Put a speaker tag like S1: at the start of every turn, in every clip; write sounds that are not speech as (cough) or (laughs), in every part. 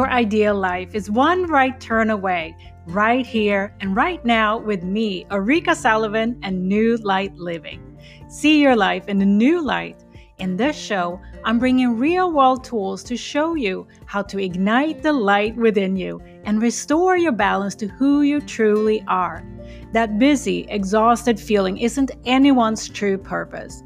S1: your ideal life is one right turn away, right here and right now with me, Ulrika Sullivan, and New Light Living. See your life in a new light. In this show, I'm bringing real world tools to show you how to ignite the light within you and restore your balance to who you truly are. That busy, exhausted feeling isn't anyone's true purpose.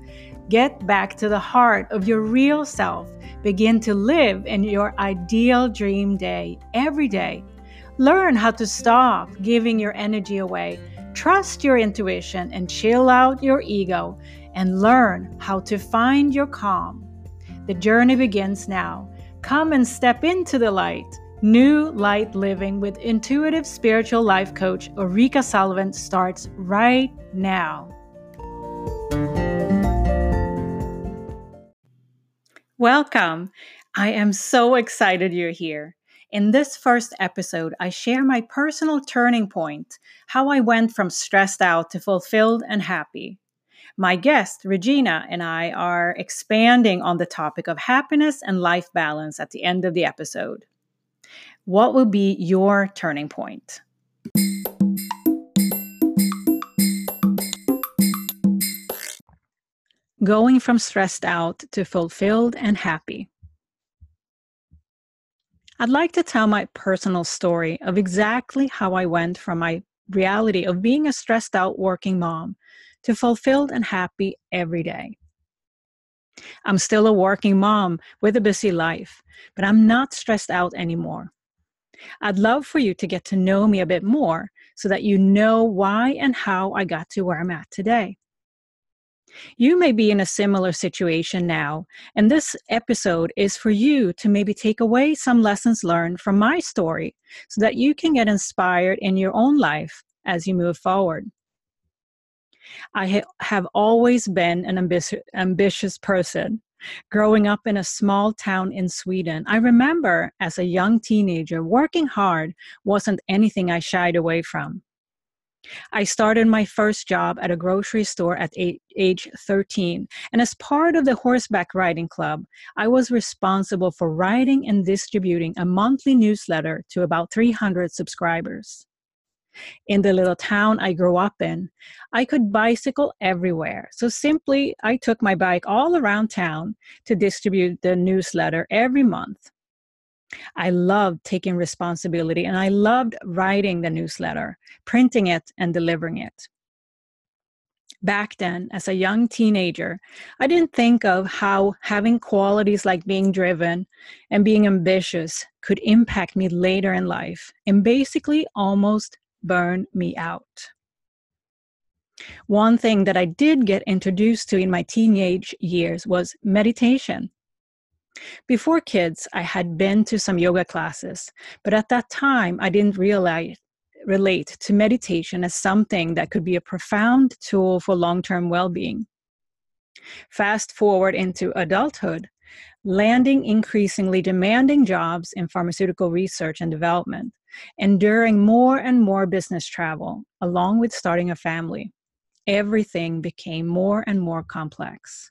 S1: Get back to the heart of your real self. Begin to live in your ideal dream day every day. Learn how to stop giving your energy away. Trust your intuition and chill out your ego and learn how to find your calm. The journey begins now. Come and step into the light. New Light Living with intuitive spiritual life coach Ulrika Sullivan starts right now. Welcome. I am so excited you're here. In this first episode, I share my personal turning point, how I went from stressed out to fulfilled and happy. My guest, Regina, and I are expanding on the topic of happiness and life balance at the end of the episode. What will be your turning point? Going from stressed out to fulfilled and happy. I'd like to tell my personal story of exactly how I went from my reality of being a stressed out working mom to fulfilled and happy every day. I'm still a working mom with a busy life, but I'm not stressed out anymore. I'd love for you to get to know me a bit more so that you know why and how I got to where I'm at today. You may be in a similar situation now, and this episode is for you to maybe take away some lessons learned from my story so that you can get inspired in your own life as you move forward. I ha- have always been an ambitious, ambitious person. Growing up in a small town in Sweden, I remember as a young teenager, working hard wasn't anything I shied away from. I started my first job at a grocery store at age 13, and as part of the horseback riding club, I was responsible for writing and distributing a monthly newsletter to about 300 subscribers. In the little town I grew up in, I could bicycle everywhere. So simply, I took my bike all around town to distribute the newsletter every month. I loved taking responsibility and I loved writing the newsletter, printing it, and delivering it. Back then, as a young teenager, I didn't think of how having qualities like being driven and being ambitious could impact me later in life and basically almost burn me out. One thing that I did get introduced to in my teenage years was meditation. Before kids, I had been to some yoga classes, but at that time, I didn't realize relate to meditation as something that could be a profound tool for long-term well-being. Fast forward into adulthood, landing increasingly demanding jobs in pharmaceutical research and development, enduring more and more business travel, along with starting a family. Everything became more and more complex.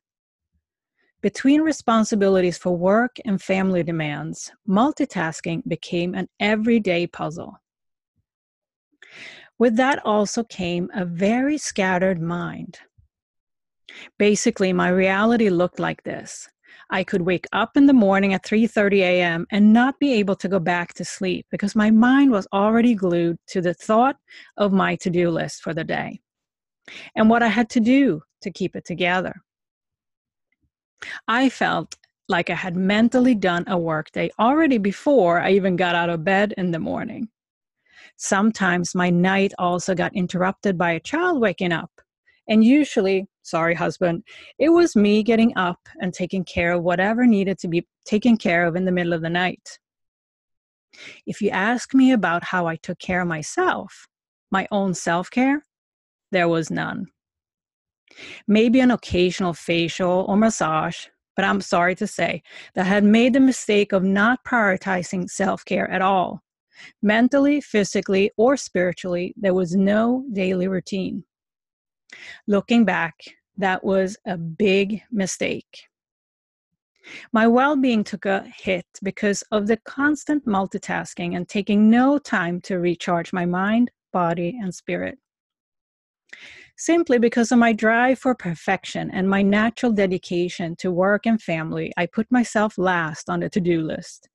S1: Between responsibilities for work and family demands, multitasking became an everyday puzzle. With that also came a very scattered mind. Basically, my reality looked like this. I could wake up in the morning at 3:30 a.m. and not be able to go back to sleep because my mind was already glued to the thought of my to-do list for the day and what I had to do to keep it together. I felt like I had mentally done a workday already before I even got out of bed in the morning. Sometimes my night also got interrupted by a child waking up. And usually, sorry, husband, it was me getting up and taking care of whatever needed to be taken care of in the middle of the night. If you ask me about how I took care of myself, my own self care, there was none maybe an occasional facial or massage, but I'm sorry to say that I had made the mistake of not prioritizing self care at all. Mentally, physically, or spiritually, there was no daily routine. Looking back, that was a big mistake. My well being took a hit because of the constant multitasking and taking no time to recharge my mind, body, and spirit. Simply because of my drive for perfection and my natural dedication to work and family, I put myself last on the to do list.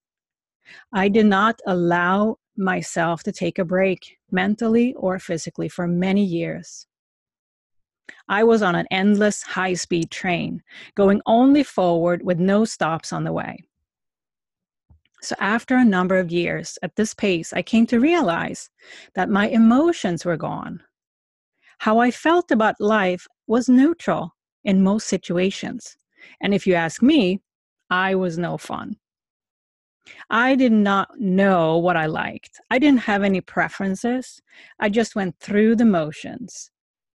S1: I did not allow myself to take a break mentally or physically for many years. I was on an endless high speed train, going only forward with no stops on the way. So, after a number of years at this pace, I came to realize that my emotions were gone. How I felt about life was neutral in most situations. And if you ask me, I was no fun. I did not know what I liked. I didn't have any preferences. I just went through the motions.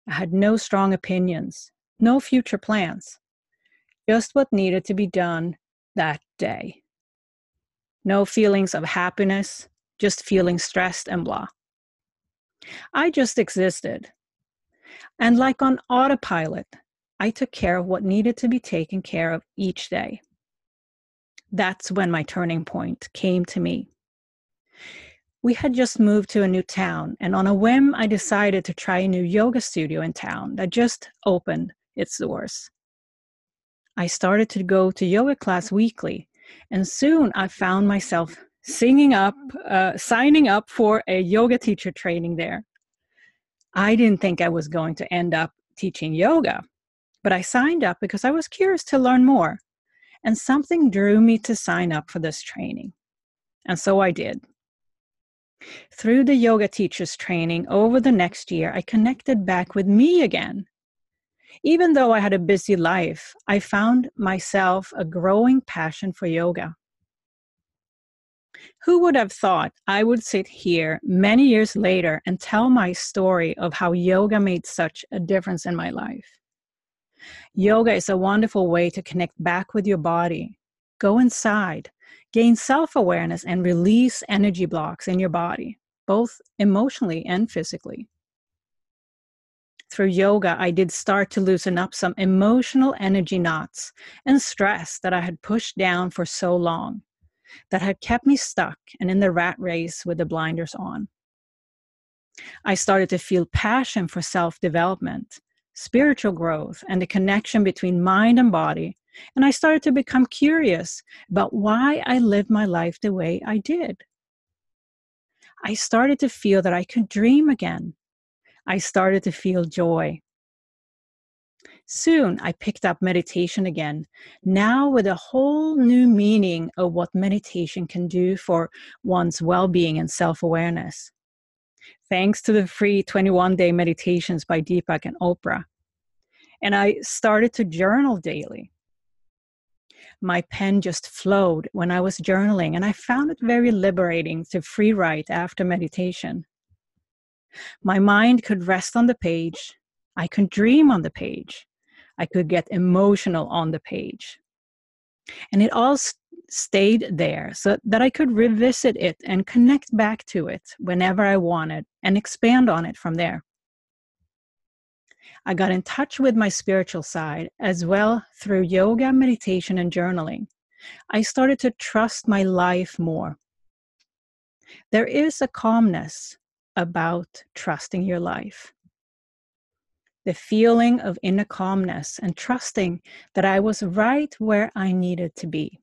S1: I had no strong opinions, no future plans, just what needed to be done that day. No feelings of happiness, just feeling stressed and blah. I just existed. And like on autopilot, I took care of what needed to be taken care of each day. That's when my turning point came to me. We had just moved to a new town, and on a whim, I decided to try a new yoga studio in town that just opened its doors. I started to go to yoga class weekly, and soon I found myself singing up, uh, signing up for a yoga teacher training there. I didn't think I was going to end up teaching yoga, but I signed up because I was curious to learn more, and something drew me to sign up for this training. And so I did. Through the yoga teachers training over the next year, I connected back with me again. Even though I had a busy life, I found myself a growing passion for yoga. Who would have thought I would sit here many years later and tell my story of how yoga made such a difference in my life? Yoga is a wonderful way to connect back with your body. Go inside, gain self awareness, and release energy blocks in your body, both emotionally and physically. Through yoga, I did start to loosen up some emotional energy knots and stress that I had pushed down for so long, that had kept me stuck and in the rat race with the blinders on. I started to feel passion for self development, spiritual growth, and the connection between mind and body and I started to become curious about why I lived my life the way I did. I started to feel that I could dream again. I started to feel joy. Soon I picked up meditation again, now with a whole new meaning of what meditation can do for one's well being and self awareness. Thanks to the free 21 day meditations by Deepak and Oprah. And I started to journal daily my pen just flowed when I was journaling, and I found it very liberating to free write after meditation. My mind could rest on the page, I could dream on the page, I could get emotional on the page. And it all st- stayed there so that I could revisit it and connect back to it whenever I wanted and expand on it from there. I got in touch with my spiritual side as well through yoga, meditation, and journaling. I started to trust my life more. There is a calmness about trusting your life. The feeling of inner calmness and trusting that I was right where I needed to be.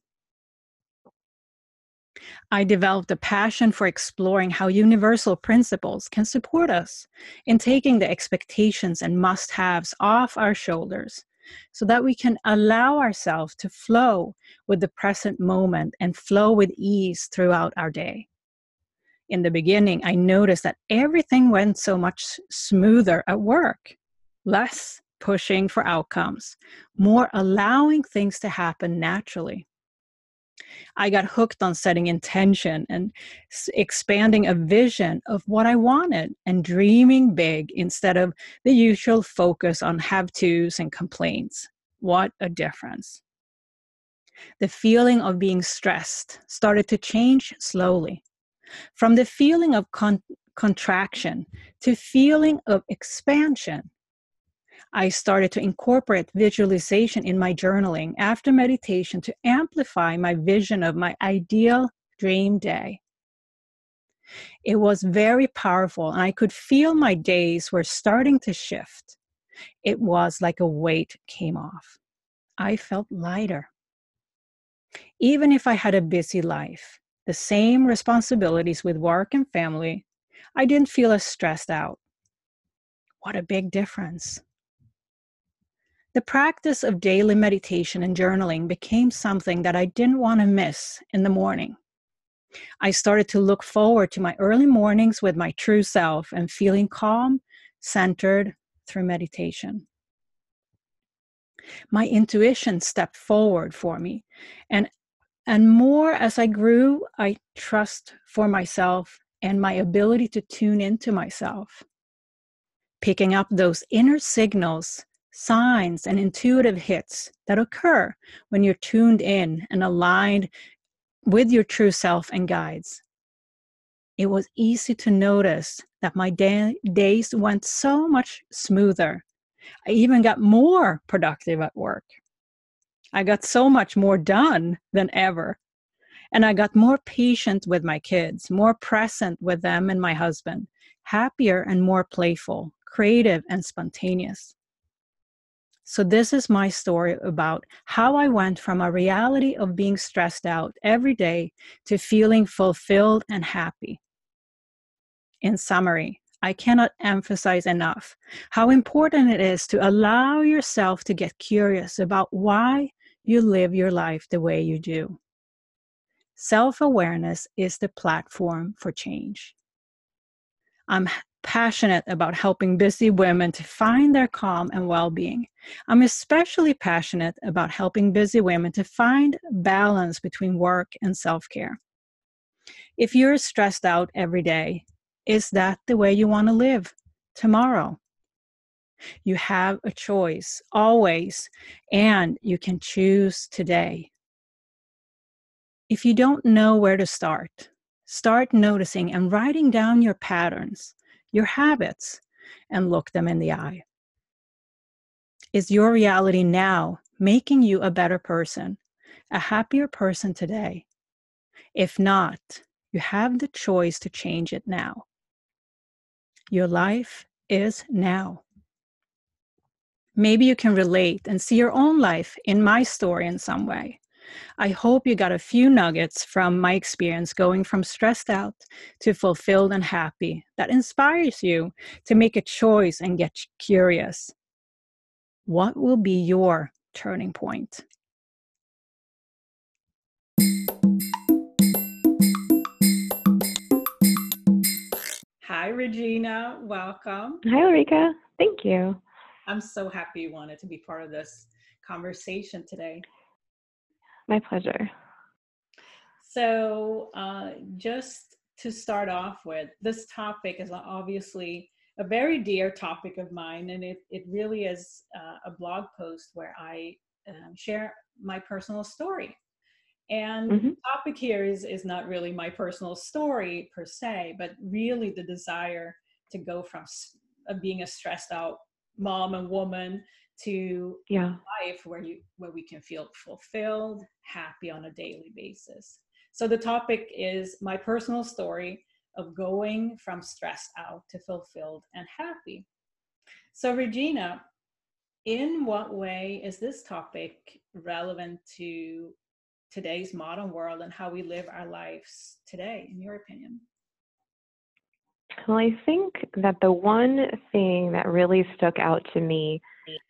S1: I developed a passion for exploring how universal principles can support us in taking the expectations and must haves off our shoulders so that we can allow ourselves to flow with the present moment and flow with ease throughout our day. In the beginning, I noticed that everything went so much smoother at work, less pushing for outcomes, more allowing things to happen naturally. I got hooked on setting intention and expanding a vision of what I wanted and dreaming big instead of the usual focus on have tos and complaints. What a difference. The feeling of being stressed started to change slowly from the feeling of con- contraction to feeling of expansion I started to incorporate visualization in my journaling after meditation to amplify my vision of my ideal dream day. It was very powerful, and I could feel my days were starting to shift. It was like a weight came off. I felt lighter. Even if I had a busy life, the same responsibilities with work and family, I didn't feel as stressed out. What a big difference. The practice of daily meditation and journaling became something that I didn't want to miss in the morning. I started to look forward to my early mornings with my true self and feeling calm, centered through meditation. My intuition stepped forward for me, and and more as I grew, I trust for myself and my ability to tune into myself. Picking up those inner signals, signs, and intuitive hits that occur when you're tuned in and aligned with your true self and guides. It was easy to notice that my day, days went so much smoother. I even got more productive at work. I got so much more done than ever. And I got more patient with my kids, more present with them and my husband, happier and more playful, creative and spontaneous. So, this is my story about how I went from a reality of being stressed out every day to feeling fulfilled and happy. In summary, I cannot emphasize enough how important it is to allow yourself to get curious about why you live your life the way you do. Self awareness is the platform for change. I'm passionate about helping busy women to find their calm and well being. I'm especially passionate about helping busy women to find balance between work and self care. If you're stressed out every day, is that the way you want to live tomorrow? You have a choice always, and you can choose today. If you don't know where to start, start noticing and writing down your patterns your habits, and look them in the eye. Is your reality now making you a better person, a happier person today? If not, you have the choice to change it now. Your life is now. Maybe you can relate and see your own life in my story in some way. I hope you got a few nuggets from my experience going from stressed out to fulfilled and happy that inspires you to make a choice and get curious. What will be your turning point? Hi, Regina. Welcome.
S2: Hi, Ulrika. Thank you.
S1: I'm so happy you wanted to be part of this conversation today.
S2: My pleasure.
S1: So, uh, just to start off with, this topic is obviously a very dear topic of mine, and it, it really is uh, a blog post where I um, share my personal story. And mm-hmm. the topic here is, is not really my personal story per se, but really the desire to go from being a stressed out mom and woman to yeah. life where you where we can feel fulfilled happy on a daily basis. So the topic is my personal story of going from stressed out to fulfilled and happy. So regina in what way is this topic relevant to today's modern world and how we live our lives today in your opinion?
S2: Well i think that the one thing that really stuck out to me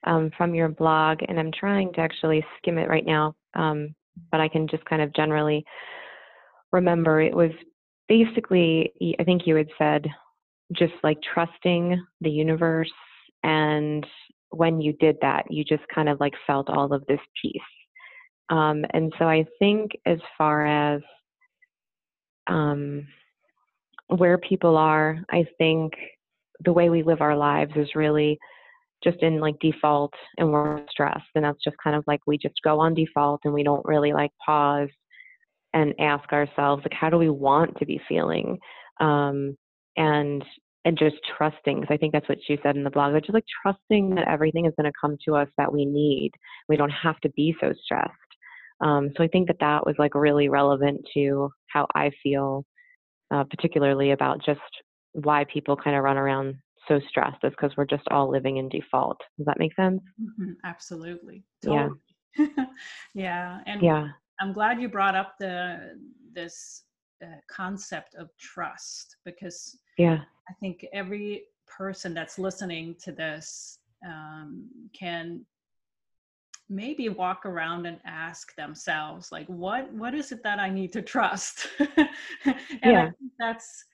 S2: um, from your blog, and I'm trying to actually skim it right now, um, but I can just kind of generally remember it was basically, I think you had said, just like trusting the universe. And when you did that, you just kind of like felt all of this peace. Um, and so I think as far as um, where people are, I think the way we live our lives is really just in like default and we're stressed and that's just kind of like we just go on default and we don't really like pause and ask ourselves like how do we want to be feeling? Um, and and just trusting because i think that's what she said in the blog just like trusting that everything is going to come to us that we need. We don't have to be so stressed. Um, so i think that that was like really relevant to how i feel uh, particularly about just why people kind of run around so stressed is because we're just all living in default. Does that make sense?
S1: Mm-hmm, absolutely
S2: totally.
S1: yeah (laughs) yeah and
S2: yeah.
S1: I'm glad you brought up the this uh, concept of trust because
S2: yeah.
S1: I think every person that's listening to this um, can maybe walk around and ask themselves like what what is it that i need to trust? (laughs) And yeah. that's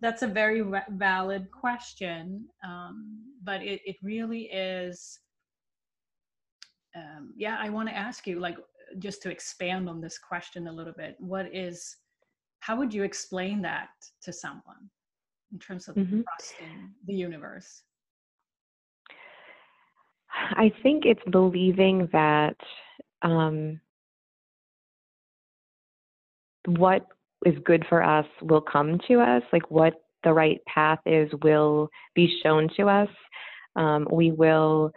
S1: that's a very valid question um, but it, it really is um, yeah i want to ask you like just to expand on this question a little bit what is how would you explain that to someone in terms of mm-hmm. trusting the universe
S2: i think it's believing that um, what is good for us will come to us like what the right path is will be shown to us. Um, we will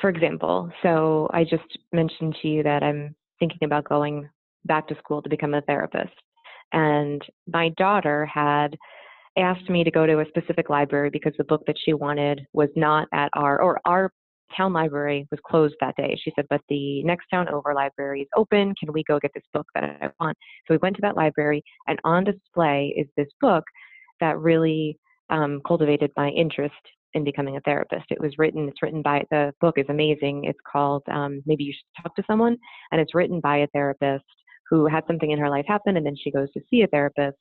S2: for example so i just mentioned to you that i'm thinking about going back to school to become a therapist. And my daughter had asked me to go to a specific library because the book that she wanted was not at our, or our town library was closed that day. She said, but the next town over library is open. Can we go get this book that I want? So we went to that library, and on display is this book that really um, cultivated my interest in becoming a therapist. It was written, it's written by, the book is amazing. It's called um, Maybe You Should Talk to Someone, and it's written by a therapist who had something in her life happen and then she goes to see a therapist.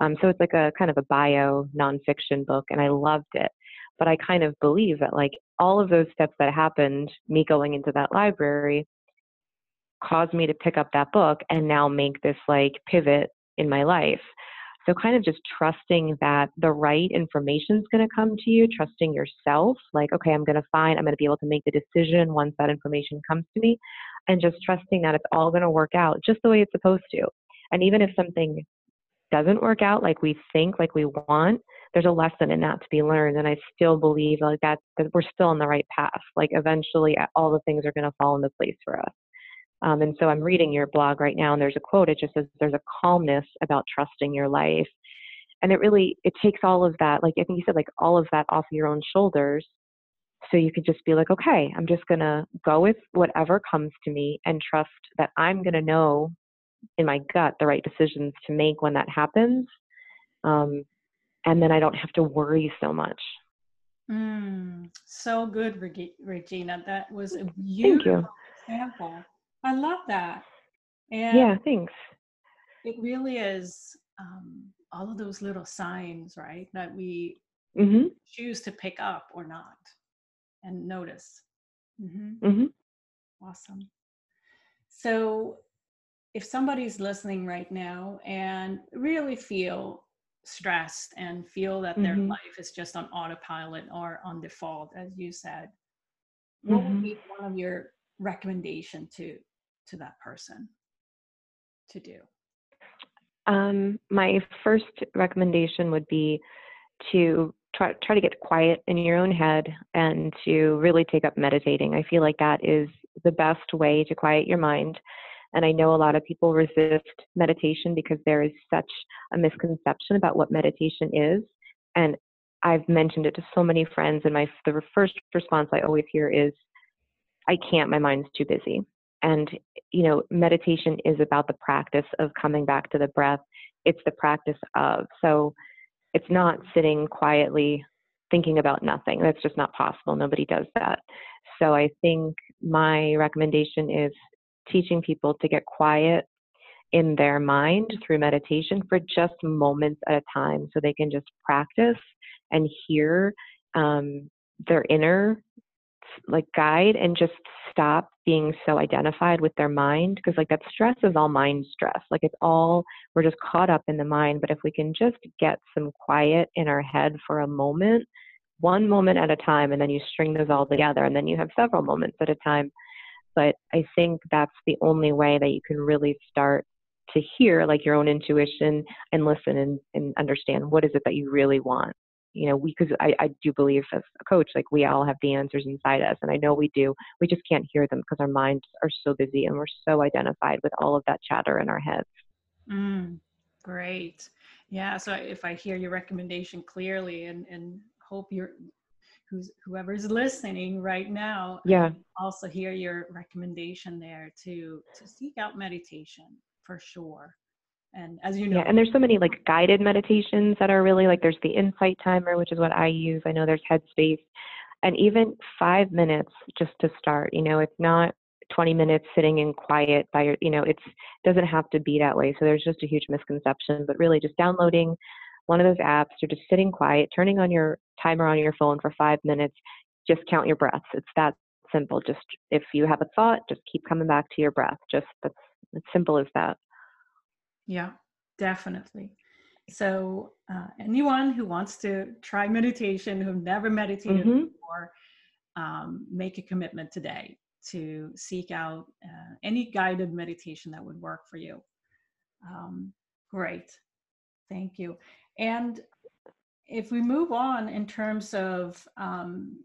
S2: Um, so it's like a kind of a bio nonfiction book, and I loved it. But I kind of believe that like all of those steps that happened, me going into that library, caused me to pick up that book and now make this like pivot in my life. So kind of just trusting that the right information is going to come to you, trusting yourself, like, okay, I'm going to find, I'm going to be able to make the decision once that information comes to me, and just trusting that it's all going to work out just the way it's supposed to. And even if something doesn't work out like we think, like we want, there's a lesson in that to be learned. And I still believe like that, that we're still on the right path. Like eventually all the things are going to fall into place for us. Um, and so I'm reading your blog right now, and there's a quote. It just says, "There's a calmness about trusting your life," and it really it takes all of that. Like I think you said, like all of that off your own shoulders, so you could just be like, "Okay, I'm just gonna go with whatever comes to me and trust that I'm gonna know in my gut the right decisions to make when that happens." Um, and then I don't have to worry so much.
S1: Mm, so good, Regina. That was a beautiful example I love that.
S2: And yeah, thanks.
S1: It really is um, all of those little signs, right, that we
S2: mm-hmm.
S1: choose to pick up or not and notice.
S2: Mm-hmm. Mm-hmm.
S1: Awesome. So, if somebody's listening right now and really feel stressed and feel that their mm-hmm. life is just on autopilot or on default, as you said, what would mm-hmm. be one of your recommendation to to that person to do?
S2: Um, my first recommendation would be to try try to get quiet in your own head and to really take up meditating. I feel like that is the best way to quiet your mind. And I know a lot of people resist meditation because there is such a misconception about what meditation is. And I've mentioned it to so many friends, and my the first response I always hear is, "I can't. My mind's too busy." And, you know, meditation is about the practice of coming back to the breath. It's the practice of. So it's not sitting quietly thinking about nothing. That's just not possible. Nobody does that. So I think my recommendation is teaching people to get quiet in their mind through meditation for just moments at a time so they can just practice and hear um, their inner like guide and just stop being so identified with their mind because like that stress is all mind stress. Like it's all we're just caught up in the mind but if we can just get some quiet in our head for a moment one moment at a time and then you string those all together and then you have several moments at a time but i think that's the only way that you can really start to hear like your own intuition and listen and, and understand what is it that you really want you know, we, because I, I do believe as a coach, like we all have the answers inside us. And I know we do. We just can't hear them because our minds are so busy and we're so identified with all of that chatter in our heads.
S1: Mm, great. Yeah. So if I hear your recommendation clearly and, and hope you're, who's whoever's listening right now
S2: yeah.
S1: also hear your recommendation there to to seek out meditation for sure. And as you know
S2: yeah and there's so many like guided meditations that are really like there's the insight timer which is what i use. I know there's headspace. And even five minutes just to start you know it's not 20 minutes sitting in quiet by your you know it's doesn't have to be that way. So there's just a huge misconception but really just downloading one of those apps you're just sitting quiet turning on your timer on your phone for five minutes just count your breaths it's that simple just if you have a thought just keep coming back to your breath just that's as simple as that
S1: yeah, definitely. So, uh, anyone who wants to try meditation, who've never meditated mm-hmm. before, um, make a commitment today to seek out uh, any guided meditation that would work for you. Um, great. Thank you. And if we move on in terms of um,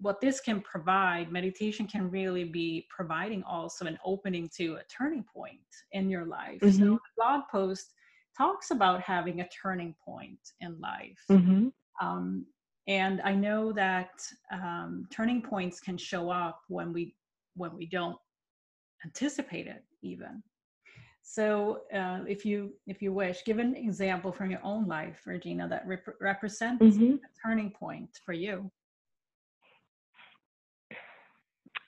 S1: what this can provide, meditation can really be providing also an opening to a turning point in your life. Mm-hmm. So the blog post talks about having a turning point in life. Mm-hmm. Um, and I know that um, turning points can show up when we when we don't anticipate it even. So, uh, if you if you wish, give an example from your own life, Regina, that rep- represents mm-hmm. a turning point for you.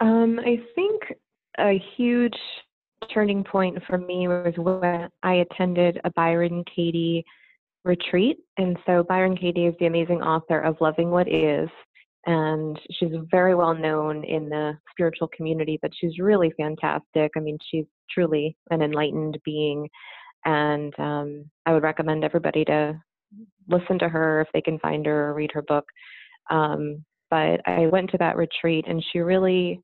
S2: Um, I think a huge turning point for me was when I attended a Byron Katie retreat. And so Byron Katie is the amazing author of Loving What Is. And she's very well known in the spiritual community, but she's really fantastic. I mean, she's truly an enlightened being. And um, I would recommend everybody to listen to her if they can find her or read her book. Um, but I went to that retreat and she really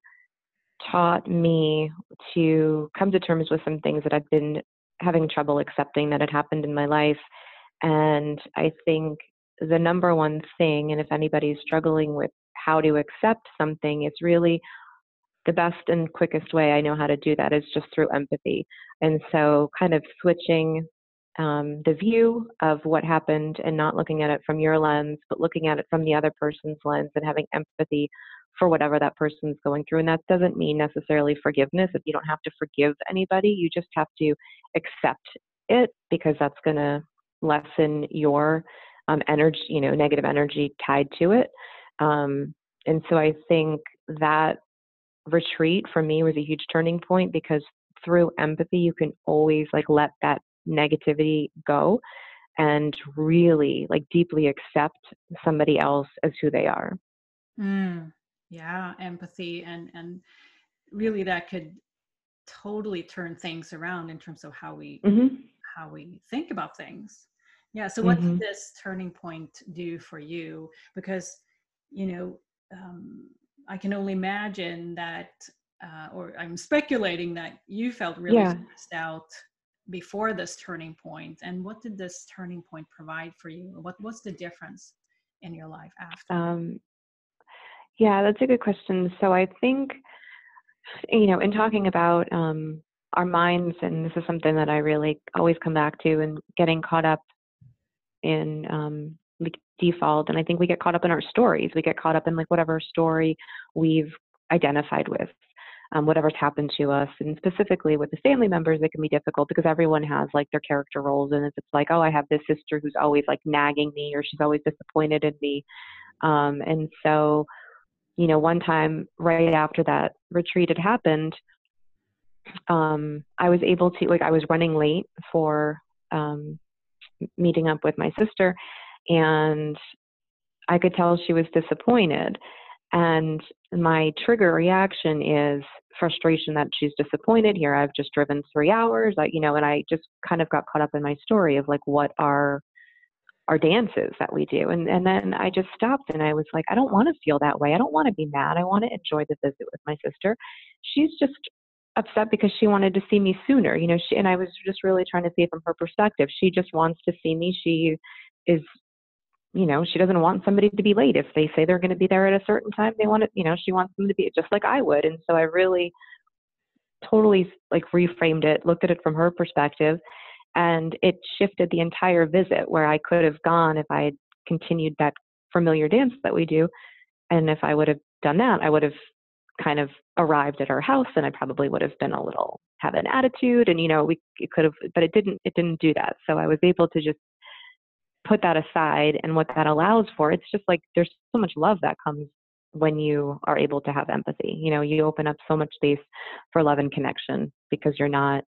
S2: taught me to come to terms with some things that I've been having trouble accepting that had happened in my life. And I think the number one thing, and if anybody's struggling with how to accept something, it's really the best and quickest way I know how to do that is just through empathy. And so, kind of switching um, the view of what happened and not looking at it from your lens, but looking at it from the other person's lens and having empathy for whatever that person's going through. And that doesn't mean necessarily forgiveness. If you don't have to forgive anybody, you just have to accept it because that's going to lessen your um, energy, you know, negative energy tied to it. Um, and so I think that retreat for me was a huge turning point because through empathy, you can always like let that negativity go and really like deeply accept somebody else as who they are.
S1: Mm, yeah empathy and and really that could totally turn things around in terms of how we mm-hmm. how we think about things yeah so what mm-hmm. did this turning point do for you because you know um, i can only imagine that uh, or i'm speculating that you felt really yeah. stressed out before this turning point. and what did this turning point provide for you what what's the difference in your life after um,
S2: yeah, that's a good question. So I think, you know, in talking about um, our minds, and this is something that I really always come back to, and getting caught up in um, default, and I think we get caught up in our stories. We get caught up in like whatever story we've identified with. Um, whatever's happened to us, and specifically with the family members, it can be difficult because everyone has like their character roles, and if it's like, oh, I have this sister who's always like nagging me, or she's always disappointed in me, um, and so you know, one time right after that retreat had happened, um, I was able to, like, I was running late for um, meeting up with my sister, and I could tell she was disappointed. And my trigger reaction is frustration that she's disappointed here. I've just driven three hours, I, you know, and I just kind of got caught up in my story of like what are our dances that we do. And and then I just stopped and I was like, I don't want to feel that way. I don't want to be mad. I want to enjoy the visit with my sister. She's just upset because she wanted to see me sooner. You know, she and I was just really trying to see it from her perspective. She just wants to see me. She is you know, she doesn't want somebody to be late. If they say they're going to be there at a certain time, they want it, you know, she wants them to be just like I would. And so I really totally like reframed it, looked at it from her perspective, and it shifted the entire visit where I could have gone if I had continued that familiar dance that we do. And if I would have done that, I would have kind of arrived at her house and I probably would have been a little have an attitude and you know we it could have but it didn't it didn't do that so I was able to just put that aside and what that allows for it's just like there's so much love that comes when you are able to have empathy. You know you open up so much space for love and connection because you're not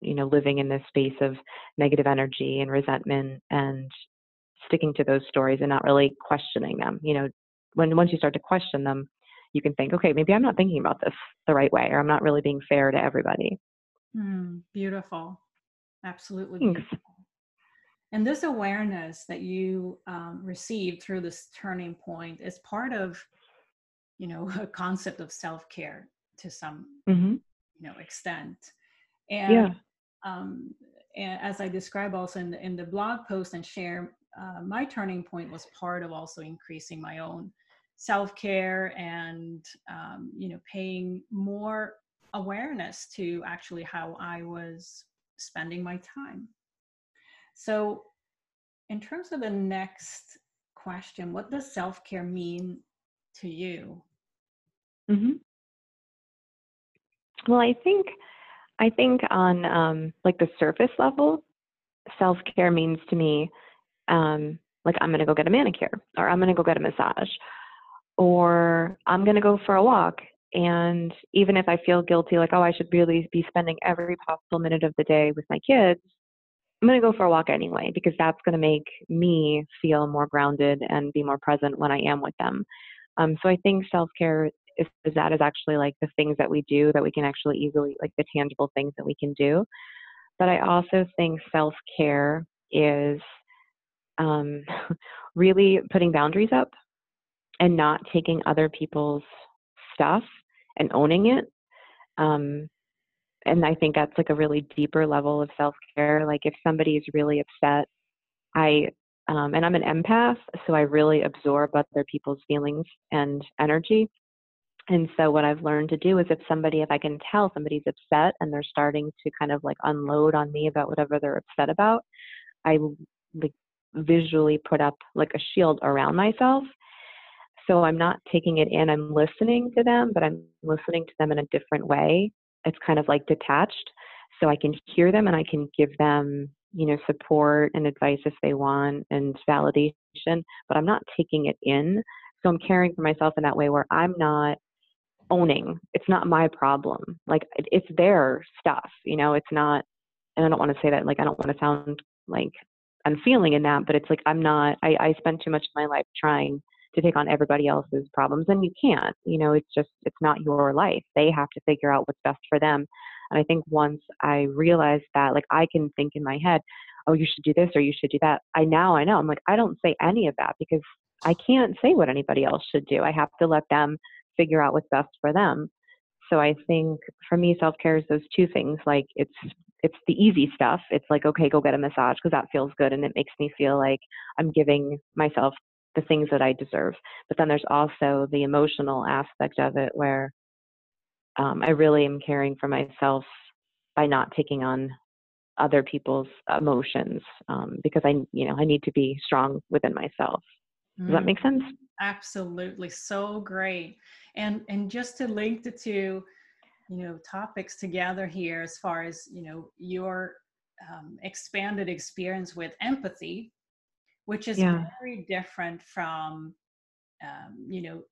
S2: you know living in this space of negative energy and resentment and sticking to those stories and not really questioning them. You know when once you start to question them you can think okay maybe i'm not thinking about this the right way or i'm not really being fair to everybody.
S1: Mm, beautiful. Absolutely beautiful. And this awareness that you um, received through this turning point is part of, you know, (laughs) a concept of self care to some, mm-hmm. you know, extent. And, yeah. um, and as I describe also in the, in the blog post and share, uh, my turning point was part of also increasing my own self care and, um, you know, paying more awareness to actually how I was spending my time. So, in terms of the next question, what does self care mean to you?
S2: Mm-hmm. Well, I think I think on um, like the surface level, self care means to me um, like I'm going to go get a manicure, or I'm going to go get a massage, or I'm going to go for a walk. And even if I feel guilty, like, oh, I should really be spending every possible minute of the day with my kids, I'm going to go for a walk anyway because that's going to make me feel more grounded and be more present when I am with them. Um, so I think self care is, is that is actually like the things that we do that we can actually easily like the tangible things that we can do. But I also think self care is um, (laughs) really putting boundaries up and not taking other people's stuff and owning it. Um, and I think that's like a really deeper level of self care. Like if somebody is really upset, I um, and I'm an empath, so I really absorb other people's feelings and energy. And so what I've learned to do is if somebody, if I can tell somebody's upset and they're starting to kind of like unload on me about whatever they're upset about, I like visually put up like a shield around myself. So I'm not taking it in, I'm listening to them, but I'm listening to them in a different way it's kind of like detached. So I can hear them and I can give them, you know, support and advice if they want and validation, but I'm not taking it in. So I'm caring for myself in that way where I'm not owning. It's not my problem. Like it's their stuff, you know, it's not, and I don't want to say that, like, I don't want to sound like I'm feeling in that, but it's like I'm not, I, I spend too much of my life trying to take on everybody else's problems and you can't you know it's just it's not your life. They have to figure out what's best for them. And i think once i realized that like i can think in my head oh you should do this or you should do that i now i know. I'm like i don't say any of that because i can't say what anybody else should do. I have to let them figure out what's best for them. So i think for me self-care is those two things like it's it's the easy stuff. It's like okay go get a massage because that feels good and it makes me feel like i'm giving myself the things that I deserve. But then there's also the emotional aspect of it where um, I really am caring for myself by not taking on other people's emotions um, because I, you know, I need to be strong within myself. Does mm. that make sense?
S1: Absolutely, so great. And and just to link the two, you know, topics together here, as far as you know, your um, expanded experience with empathy which is yeah. very different from um, you know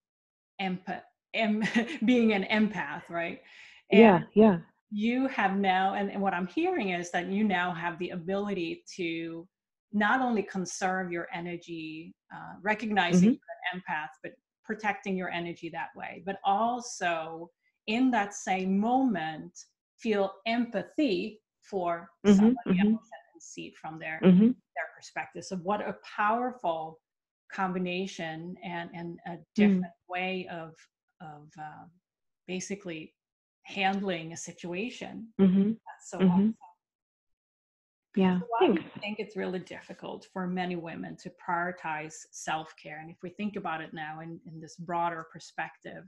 S1: empath em- (laughs) being an empath right
S2: and yeah yeah
S1: you have now and, and what i'm hearing is that you now have the ability to not only conserve your energy uh, recognizing mm-hmm. you're an empath but protecting your energy that way but also in that same moment feel empathy for mm-hmm, somebody mm-hmm. else see from their mm-hmm. Perspective. So what a powerful combination and and a mm. different mm. way of of uh, basically handling a situation. Mm-hmm. That's so mm-hmm. awesome.
S2: Yeah.
S1: So why Thanks. do you think it's really difficult for many women to prioritize self care? And if we think about it now in, in this broader perspective,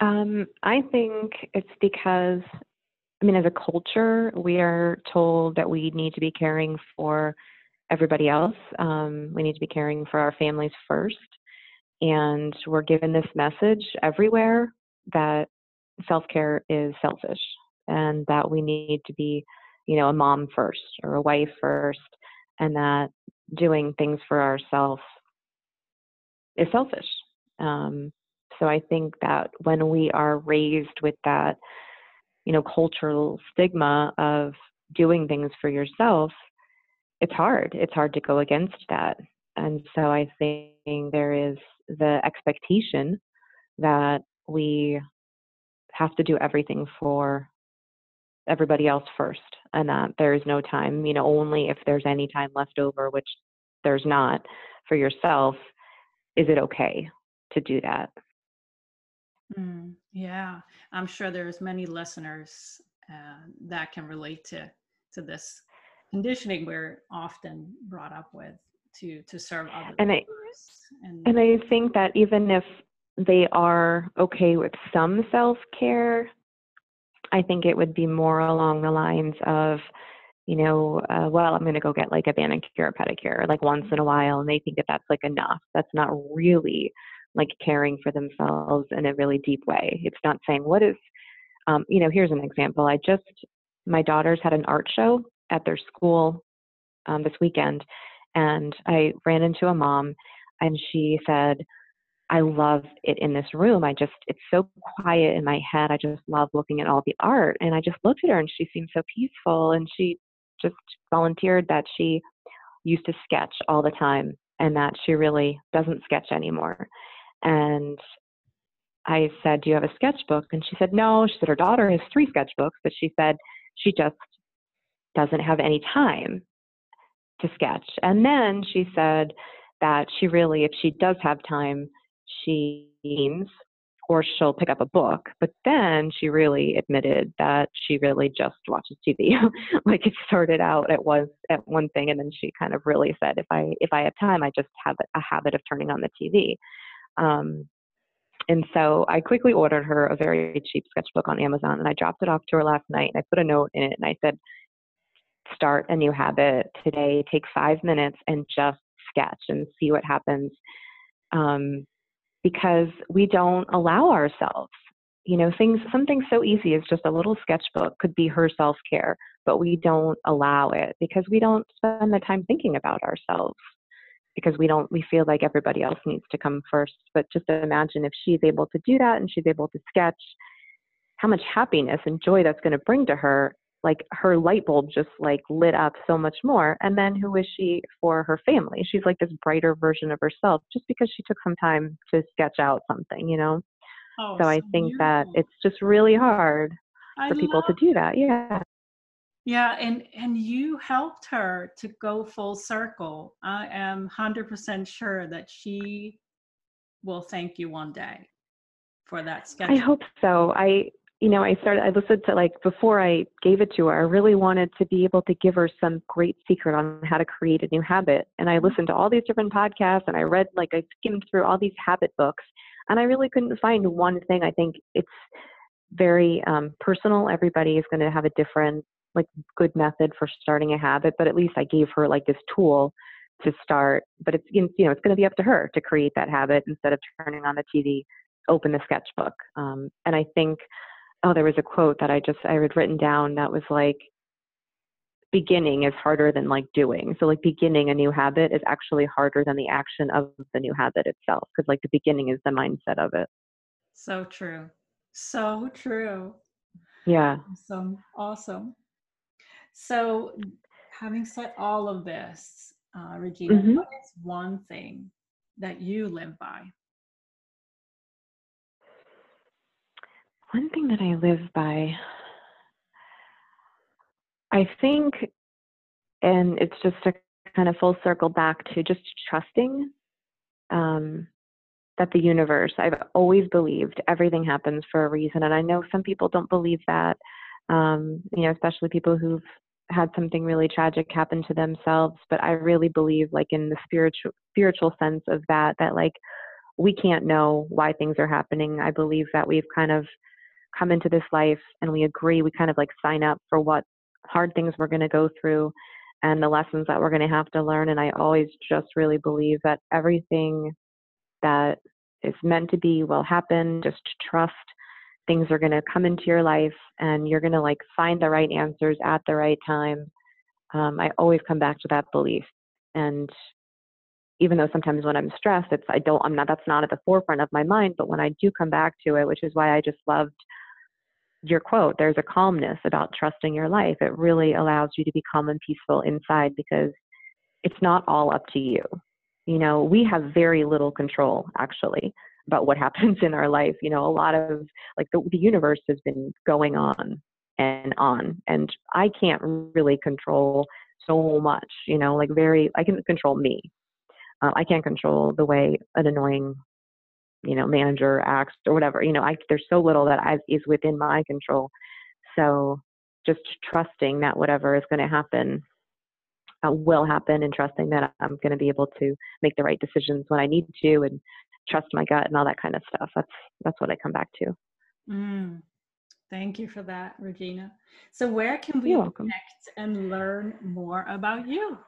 S2: um, I think it's because, I mean, as a culture, we are told that we need to be caring for everybody else. Um, we need to be caring for our families first. And we're given this message everywhere that self care is selfish and that we need to be, you know, a mom first or a wife first, and that doing things for ourselves is selfish. Um, so I think that when we are raised with that, you know, cultural stigma of doing things for yourself, it's hard. It's hard to go against that. And so I think there is the expectation that we have to do everything for everybody else first and that there is no time you know only if there's any time left over which there's not for yourself is it okay to do that
S1: mm, yeah i'm sure there's many listeners uh, that can relate to to this conditioning we're often brought up with to to serve others
S2: and I, and, and I think that even if they are okay with some self care I think it would be more along the lines of, you know, uh, well, I'm going to go get like a manicure or pedicure like once in a while, and they think that that's like enough. That's not really like caring for themselves in a really deep way. It's not saying what is, um, you know, here's an example. I just my daughters had an art show at their school um, this weekend, and I ran into a mom, and she said, I love it in this room. I just, it's so quiet in my head. I just love looking at all the art. And I just looked at her and she seemed so peaceful. And she just volunteered that she used to sketch all the time and that she really doesn't sketch anymore. And I said, Do you have a sketchbook? And she said, No. She said, Her daughter has three sketchbooks, but she said she just doesn't have any time to sketch. And then she said that she really, if she does have time, she means or she'll pick up a book. But then she really admitted that she really just watches TV. (laughs) like it started out it was at one thing, and then she kind of really said, if I if I have time, I just have a habit of turning on the TV. Um, and so I quickly ordered her a very cheap sketchbook on Amazon, and I dropped it off to her last night. And I put a note in it, and I said, start a new habit today. Take five minutes and just sketch and see what happens. Um, because we don't allow ourselves you know things something so easy as just a little sketchbook could be her self-care but we don't allow it because we don't spend the time thinking about ourselves because we don't we feel like everybody else needs to come first but just imagine if she's able to do that and she's able to sketch how much happiness and joy that's going to bring to her like her light bulb just like lit up so much more. And then who is she for her family? She's like this brighter version of herself just because she took some time to sketch out something, you know? Oh, so, so, I think beautiful. that it's just really hard I for people to do that. Yeah.
S1: Yeah, and and you helped her to go full circle. I am 100% sure that she will thank you one day for that sketch.
S2: I hope so. I you know, I started, I listened to like before I gave it to her, I really wanted to be able to give her some great secret on how to create a new habit. And I mm-hmm. listened to all these different podcasts and I read, like, I skimmed through all these habit books and I really couldn't find one thing. I think it's very um, personal. Everybody is going to have a different, like, good method for starting a habit, but at least I gave her like this tool to start. But it's, you know, it's going to be up to her to create that habit instead of turning on the TV, open the sketchbook. Um, and I think, oh, there was a quote that I just I had written down that was like beginning is harder than like doing. So like beginning a new habit is actually harder than the action of the new habit itself because like the beginning is the mindset of it.
S1: So true. So true.
S2: Yeah.
S1: Awesome. Awesome. So having said all of this, uh, Regina, mm-hmm. what is one thing that you live by?
S2: One thing that I live by, I think, and it's just a kind of full circle back to just trusting um, that the universe, I've always believed everything happens for a reason. And I know some people don't believe that, um, you know, especially people who've had something really tragic happen to themselves. But I really believe, like in the spiritual spiritual sense of that, that like we can't know why things are happening. I believe that we've kind of come into this life and we agree, we kind of like sign up for what hard things we're going to go through and the lessons that we're going to have to learn. And I always just really believe that everything that is meant to be will happen. Just trust things are going to come into your life and you're going to like find the right answers at the right time. Um, I always come back to that belief. And even though sometimes when I'm stressed, it's I don't I'm not that's not at the forefront of my mind, but when I do come back to it, which is why I just loved your quote, there's a calmness about trusting your life. It really allows you to be calm and peaceful inside because it's not all up to you. You know, we have very little control actually about what happens in our life. You know, a lot of like the, the universe has been going on and on, and I can't really control so much. You know, like very, I can control me, uh, I can't control the way an annoying, you know, manager acts or whatever. You know, I, there's so little that I, is within my control. So just trusting that whatever is going to happen uh, will happen and trusting that I'm going to be able to make the right decisions when I need to and trust my gut and all that kind of stuff. That's that's what I come back to.
S1: Mm, thank you for that, Regina. So where can we connect and learn more about you?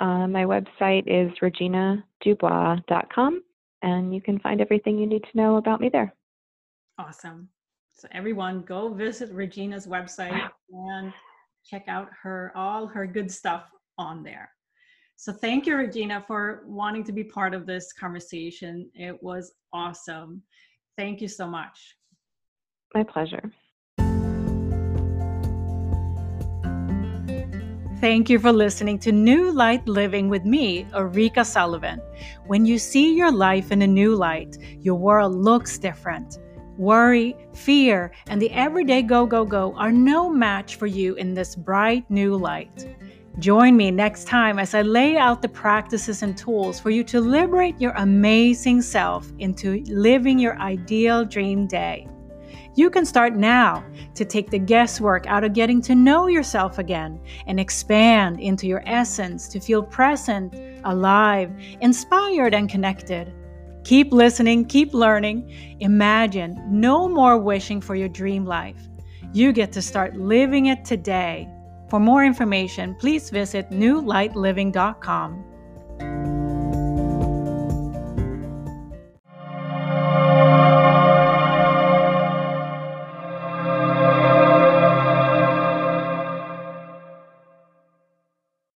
S2: Uh, my website is reginadubois.com, and you can find everything you need to know about me there.
S1: Awesome. So everyone, go visit Regina's website (sighs) and check out her all her good stuff on there. So thank you, Regina, for wanting to be part of this conversation. It was awesome. Thank you so much.
S2: My pleasure.
S1: Thank you for listening to New Light Living with me, Ulrika Sullivan. When you see your life in a new light, your world looks different. Worry, fear, and the everyday go, go, go are no match for you in this bright new light. Join me next time as I lay out the practices and tools for you to liberate your amazing self into living your ideal dream day. You can start now to take the guesswork out of getting to know yourself again and expand into your essence to feel present, alive, inspired, and connected. Keep listening, keep learning. Imagine no more wishing for your dream life. You get to start living it today. For more information, please visit newlightliving.com.